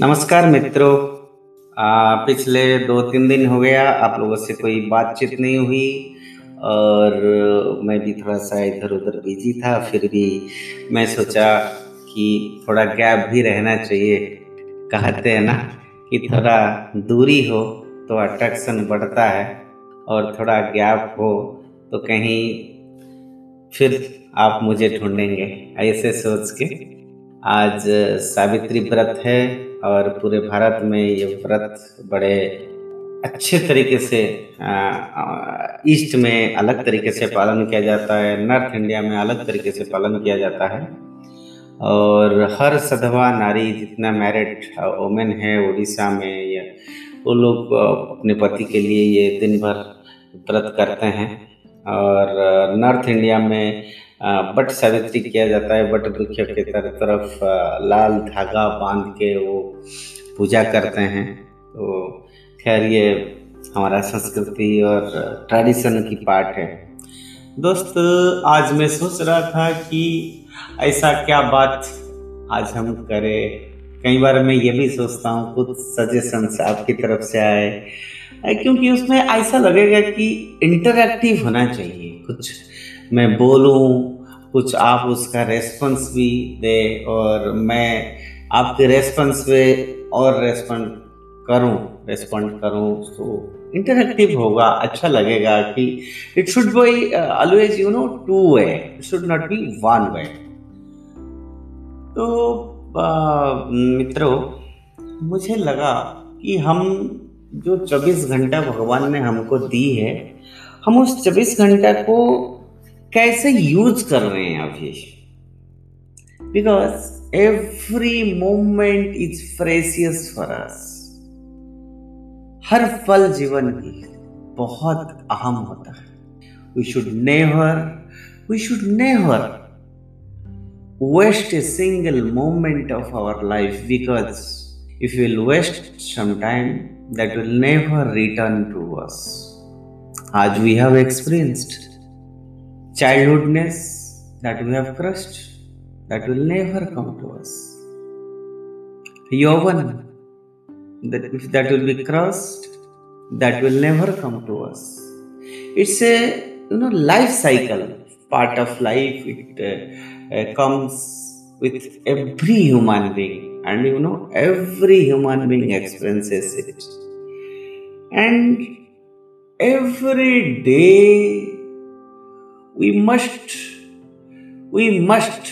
नमस्कार मित्रों। पिछले दो तीन दिन हो गया, आप लोगों से कोई बातचीत नहीं हुई और मैं भी थोड़ा सा इधर उधर बिज़ी था, फिर भी मैं सोचा कि थोड़ा गैप भी रहना चाहिए। कहते हैं ना कि थोड़ा दूरी हो तो अट्रैक्शन बढ़ता है और थोड़ा गैप हो तो कहीं फिर आप मुझे ढूंढेंगे, ऐसे सोच के। आज सावित्री व्रत है और पूरे भारत में ये व्रत बड़े अच्छे तरीके से ईस्ट में अलग तरीके से पालन किया जाता है, नॉर्थ इंडिया में अलग तरीके से पालन किया जाता है। और हर सधवा नारी जितना मैरिड वोमेन है उड़ीसा में, या, वो लोग अपने पति के लिए ये दिन भर व्रत करते हैं। और नॉर्थ इंडिया में बट सावित्री किया जाता है, बट वृक्ष के तरफ़ तरफ़ लाल धागा बाँध के वो पूजा करते हैं। तो खैर ये हमारा संस्कृति और ट्रेडिशन की पार्ट है। दोस्त, आज मैं सोच रहा था कि ऐसा क्या बात आज हम करें। कई बार मैं ये भी सोचता हूँ, कुछ सजेशंस आपकी तरफ़ से आए। क्योंकि उसमें ऐसा लगेगा कि इंटरैक्टिव होना चाहिए, कुछ मैं बोलूँ, कुछ आप उसका रेस्पॉन्स भी दे और मैं आपके रेस्पॉन्स पे और रेस्पॉन्ड करूँ रेस्पॉन्ड करूँ तो इंटरेक्टिव होगा अच्छा लगेगा कि it should be always you know two way it should not be one way तो मित्रों, मुझे लगा कि हम जो 24 घंटा भगवान ने हमको दी है, हम उस 24 घंटा को कैसे यूज़ कर रहे हैं अभी because every moment is precious for us हर पल जीवन की बहुत अहम होता है। We should never we should never waste a single moment of our life because if you will waste some that will never return to us आज we have experienced childhoodness that we have crushed that will never come to us. Yovan, that if that will be crushed that will never come to us. It's a you know life cycle part of life. It uh, uh, comes with every human being. And you know every human being experiences it. And every day we must we must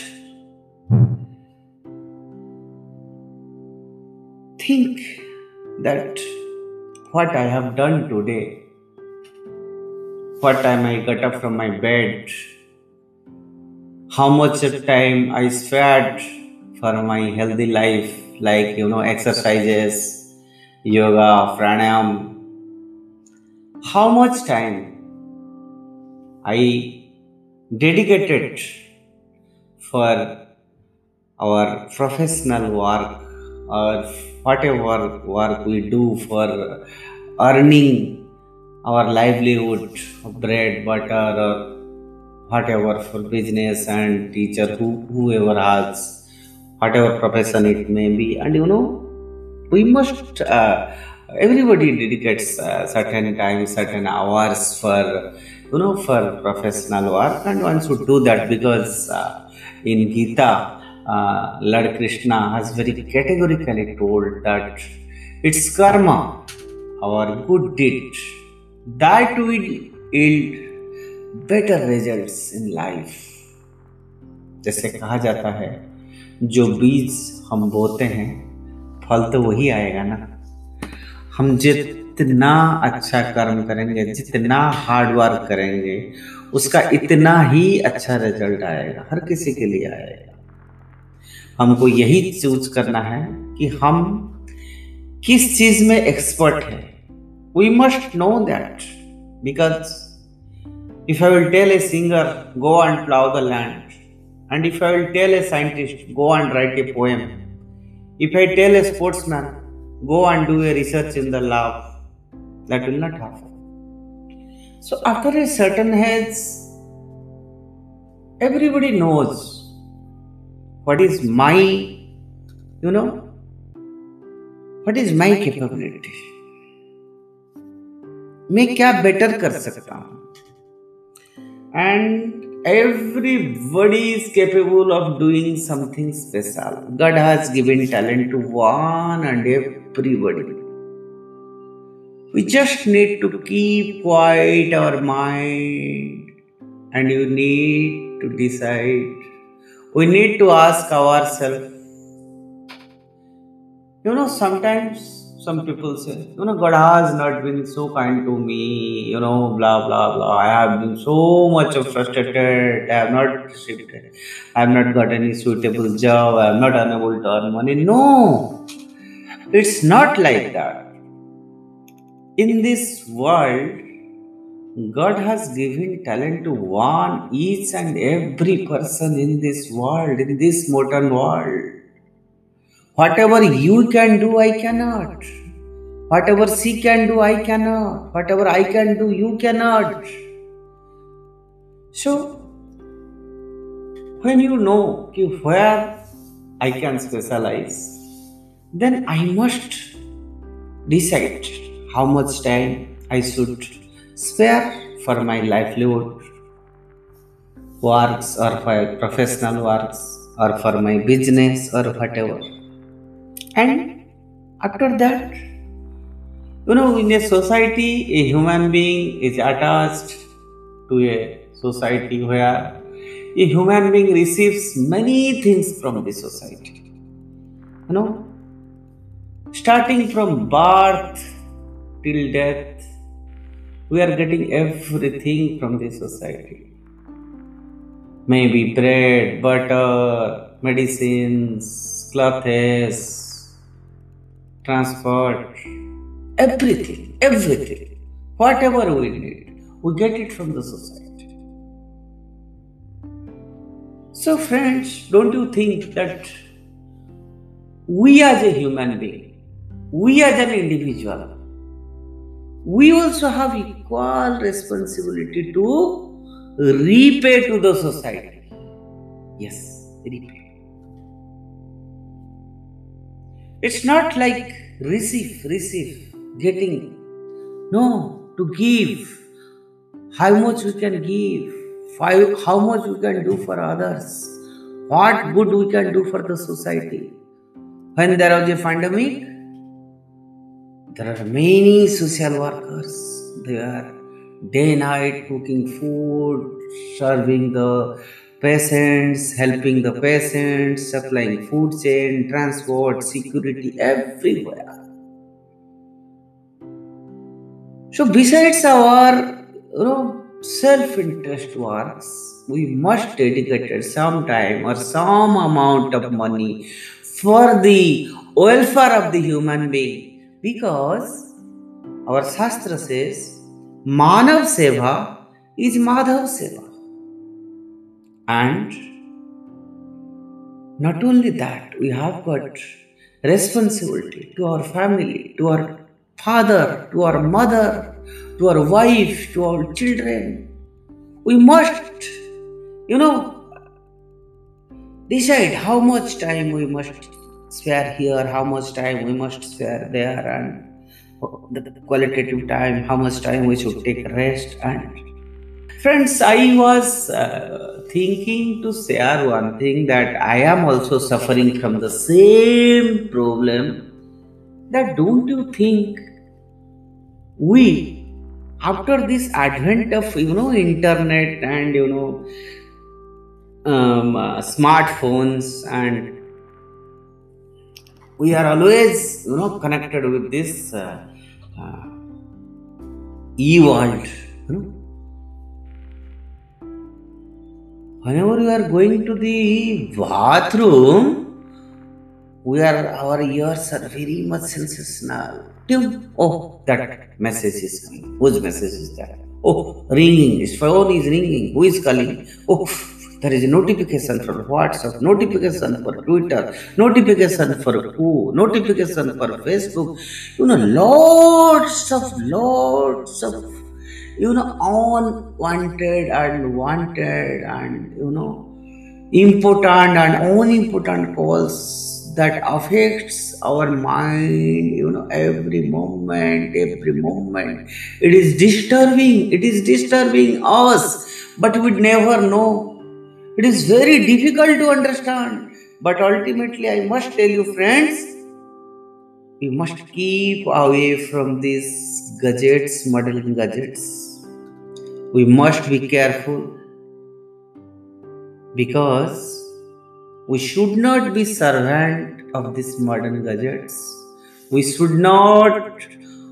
think that what i have done today what time i got up from my bed how much time I spared for my healthy life, like you know, exercises, yoga, pranayam. How much time I dedicated for our professional work or whatever work we do for earning our livelihood, bread, butter, or whatever for business and teacher who whoever has whatever profession it may be. And you know we must uh, everybody dedicates uh, certain time certain hours for you know for professional work and one should do that because uh, in gita uh, lord krishna has very categorically told that it's karma our good deed that will yield better results in life जैसे कहा जाता है जो बीज हम बोते हैं फल तो वही आएगा ना हम जितना अच्छा कर्म करेंगे, जितना हार्ड वर्क करेंगे, उसका इतना ही अच्छा रिज़ल्ट आएगा, हर किसी के लिए आएगा। हमको यही चूज़ करना है कि हम किस चीज़ में एक्सपर्ट है। We must know that because if I will tell a singer go and plough the land and if I will tell a scientist go and write a poem if I tell a sportsman go and do a research in the lab that will not happen. So, after a certain age, everybody knows what is my, you know, what is my capability मैं क्या better कर सकता हूं and everybody is capable of doing something special god has given talent to one and everybody we just need to keep quiet our mind. And you need to decide. We need to ask ourselves you know sometimes some people say you know god has not been so kind to me you know blah blah blah. I have been so much frustrated. I have not received i have not got any suitable job. I am not unable to earn money. No. It's not like that in this world God has given talent to one each and every person in this world, in this modern world. Whatever you can do, I cannot. Whatever she can do, I cannot. Whatever I can do, you cannot. So, when you know where I can specialize, then I must decide how much time I should spare for my livelihood works or for professional works or for my business or whatever. And after that, you know, in a society, a human being is attached to a society where a human being receives many things from the society. You know, starting from birth till death, we are getting everything from the society. Maybe bread, butter, medicines, clothes, transport, everything, everything. Whatever we need, we get it from the society. So, friends, don't you think that we as a human being, we as an individual, we also have equal responsibility to repay to the society. Yes, repay. It's not like receive, receive, getting. No, to give. How much we can give, how much we can do for others, what good we can do for the society. When there was a pandemic, there are many social workers. They are day night cooking food, serving the patients, helping the patients, supplying food chain, transport, security, everywhere. So besides our you know, self-interest works, we must dedicate some time or some amount of money for the welfare of the human being because our Shastra says Manav Seva is Madhav Seva. And not only that, we have got responsibility to our family, to our father, to our mother, to our wife, to our children. We must, you know, decide how much time we must spare here, how much time we must spare there, and the qualitative time, how much time we should take rest. And friends, I was uh, thinking to share one thing that I am also suffering from the same problem. That don't you think we, after this advent of you know internet and you know um, uh, smartphones and we are always you know connected with this uh, uh, e-world you know. Whenever we are going to the bathroom we are our ears are very much sensational. Oh that message is coming. Whose message is that? Oh ringing his phone is ringing. Who is calling? Oh there is a notification for WhatsApp, notification for Twitter, notification for Koo, notification for Facebook. You know, lots of, lots of, you know, unwanted and wanted and, you know, important and unimportant calls that affects our mind you know every moment every moment it is disturbing it is disturbing us but we never know it is very difficult to understand but ultimately i must tell you friends we must keep away from these gadgets modern gadgets we must be careful because we should not be servant of these modern gadgets. We should not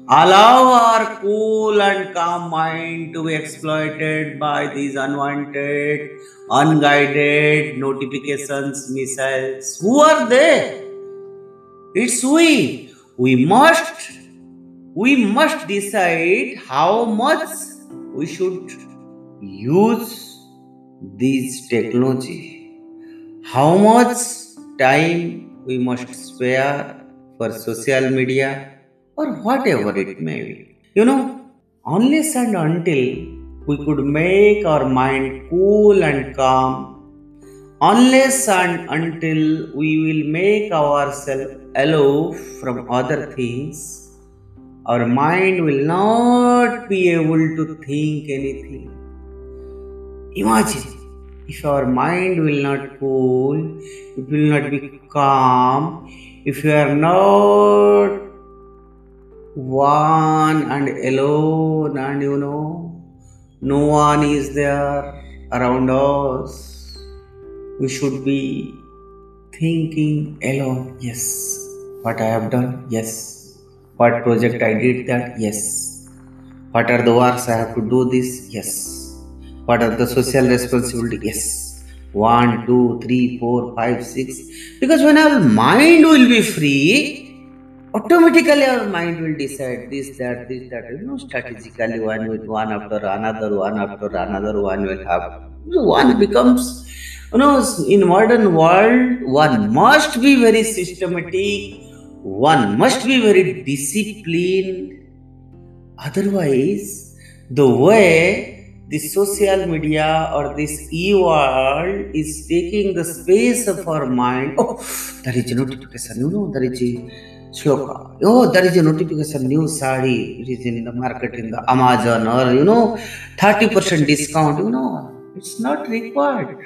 allow our cool and calm mind to be exploited by these unwanted, unguided notifications, missiles. Who are they? It's we. We must, we must decide how much we should use this technology how much time we must spare for social media or whatever it may be. You know, unless and until we could make our mind cool and calm, unless and until we will make ourselves aloof from other things, our mind will not be able to think anything. Imagine if our mind will not cool, it will not be calm, if you are not one and alone, and you know, no one is there around us, we should be thinking alone. Yes, what I have done, yes, what project I did that, yes, what are the works I have to do this, yes. What are the social responsibility yes. One two three four five six. Because when our mind will be free automatically our mind will decide this that this that you know strategically one with one after another one after another one will have one becomes you know in modern world one must be very systematic one must be very disciplined otherwise the way this social media or this e-world is taking the space of our mind. Oh, there is notification, you know, there is shloka. Oh, there is a notification, new sari, it is in the market in the Amazon or, you know, 30% discount, you know, it's not required.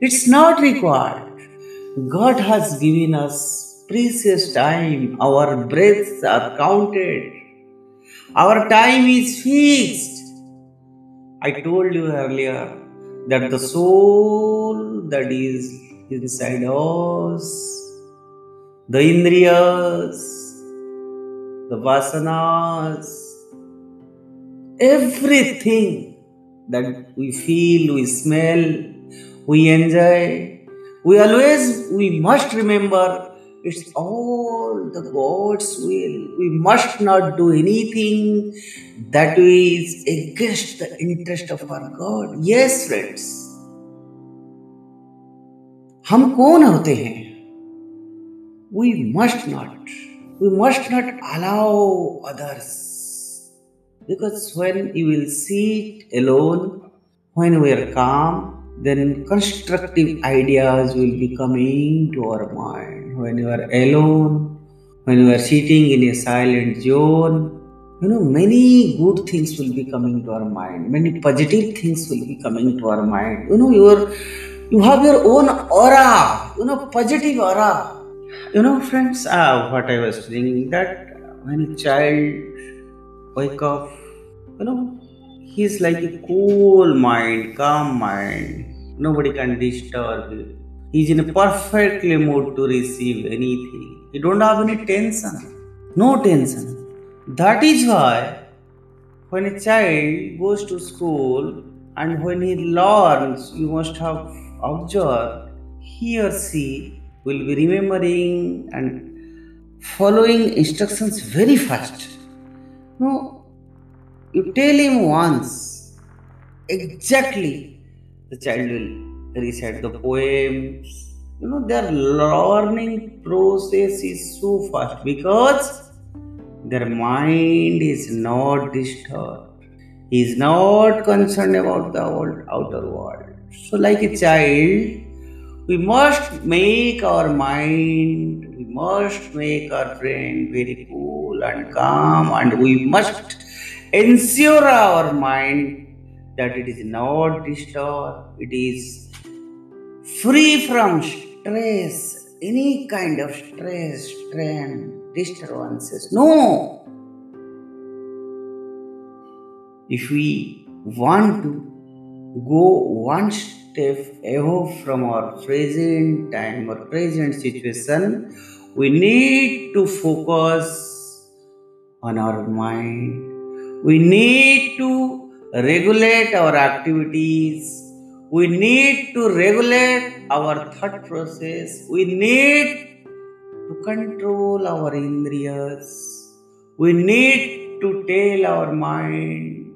It's not required. God has given us precious time. Our breaths are counted. Our time is fixed. I told you earlier that the soul that is inside us, the indriyas, the vasanas, everything that we feel, we smell, we enjoy, we always, we must remember it's all the God's will. We must not do anything that is against the interest of our God. Yes, friends. हम कौन होते हैं we must not. We must not allow others. Because when you will sit alone, when we are calm, then constructive ideas will be coming to our mind. When you are alone, when you are sitting in a silent zone, you know, many good things will be coming to our mind. Many positive things will be coming to our mind. You know, your you have your own aura, you know, positive aura. You know, friends, uh, what I was saying that when a child wake up, you know, he's like a cool mind, calm mind Nobody can disturb him. He's in a perfectly mood to receive anything. He don't have any tension. No tension. That is why when a child goes to school and when he learns, you must have observed, he or she will be remembering and following instructions very fast. No, you tell him once exactly the child will recite the poems. You know their learning process is so fast because their mind is not disturbed. He is not concerned about the old outer world. So like a child we must make our mind, we must make our brain very cool and calm, and we must ensure our mind that it is not disturbed, it is free from stress, any kind of stress, strain, disturbances. No! If we want to go one step above from our present time or present situation, we need to focus on our mind. We need to regulate our activities. We need to regulate our thought process. We need to control our indriyas. We need to tell our mind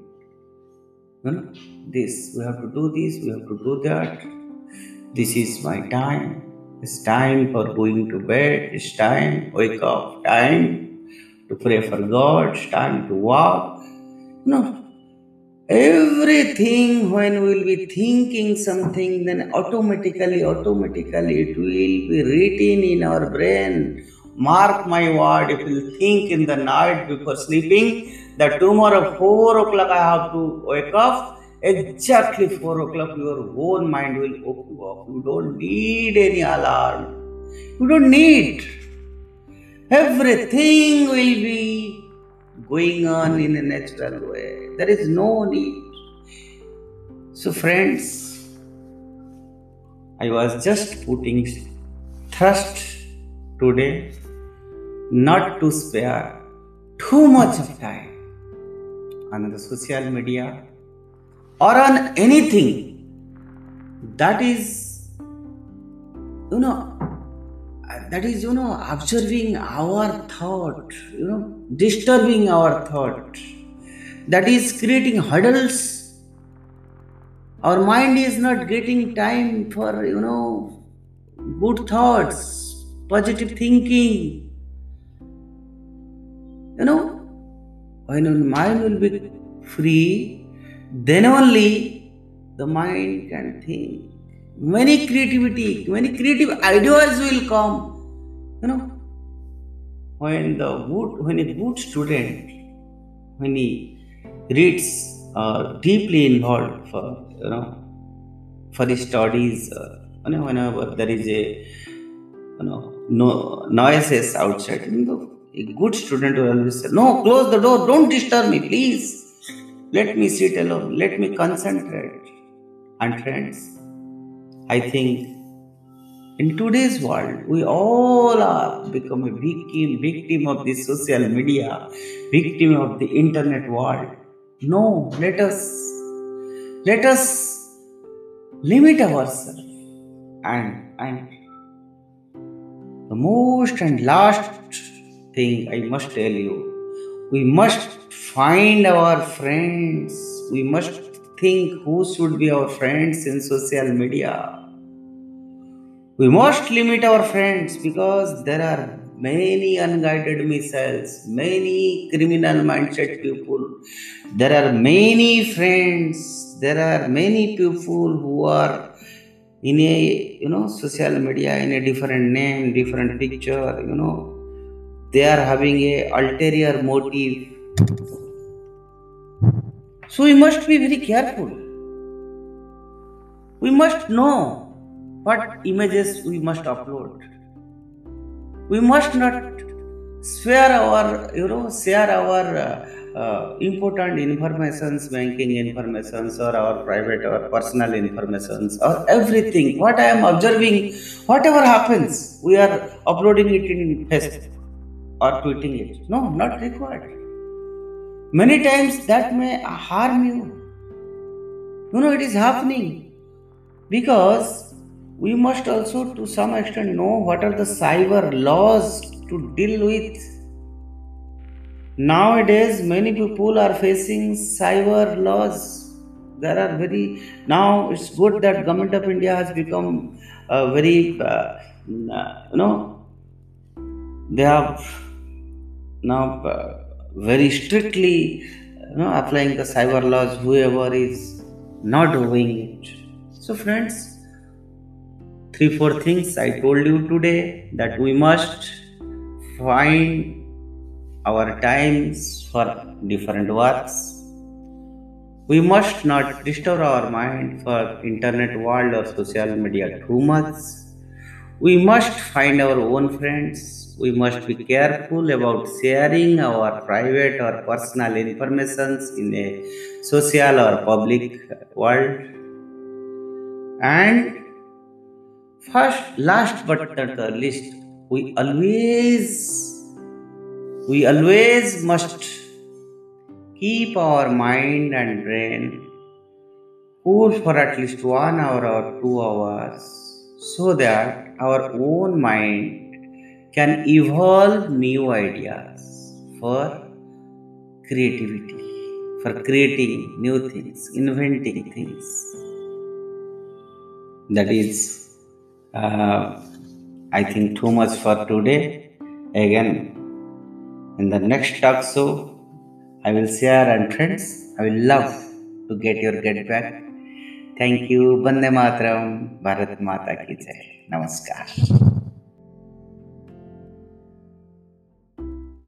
this we have to do this we have to do that. This is my time. It's time for going to bed. It's time wake up. Time to pray for god. It's time to walk. No. everything when we'll be thinking something then automatically automatically it will be written in our brain. Mark my word if you think in the night before sleeping that tomorrow 4 o'clock I have to wake up. Exactly 4 o'clock, your own mind will open up. You don't need any alarm. You don't need. Everything will be going on in a natural way. There is no need. So, friends, I was just putting thrust today not to spare too much of time on the social media or on anything. That is you know that is you know observing our thought you know disturbing our thought. That is creating hurdles. Our mind is not getting time for you know good thoughts positive thinking. You know when your mind will be free, then only the mind can think. Many creativity, many creative ideas will come. You know, when the good, when a good student, when he reads uh, deeply involved for you know for his studies, uh, you know, whenever there is a you know no noises outside, you know, a good student will always say, No, close the door, don't disturb me, please. Let me sit alone, let me concentrate. And friends, I think in today's world, we all are become a victim, victim of the social media, victim of the internet world. No, let us let us limit ourselves and and the most and last thing I must tell you. We must find our friends. We must think who should be our friends in social media. We must limit our friends because there are many unguided missiles, many criminal mindset people. There are many friends. There are many people who are in a you know social media in a different name, different picture, you know they are having a ulterior motive so we must be very careful we must know what images we must upload we must not share our you know share our uh, uh, important informations banking informations or our private or personal informations or everything what i am observing whatever happens we are uploading it in facebook or tweeting it. No, not required. Many times that may harm you. You know, it is happening because we must also, to some extent, know what are the cyber laws to deal with. Nowadays, many people are facing cyber laws. There are very now. It's good that government of India has become very, uh, you know, they have now uh, very strictly you know, applying the cyber laws whoever is not doing it so friends three, four things I told you today that we must find our times for different works. We must not disturb our mind for internet world or social media too much. We must find our own friends. We must be careful about sharing our private or personal informations in a social or public world. And first, last but not the least, we always we always must keep our mind and brain cool for at least one hour or two hours so that our own mind can evolve new ideas for creativity, for creating new things, inventing things. That is, uh, I think, too much for today. Again, in the next talk show i will share and friends i will love to get your get back. Thank you. Bande matram bharat mata ki jai. Namaskar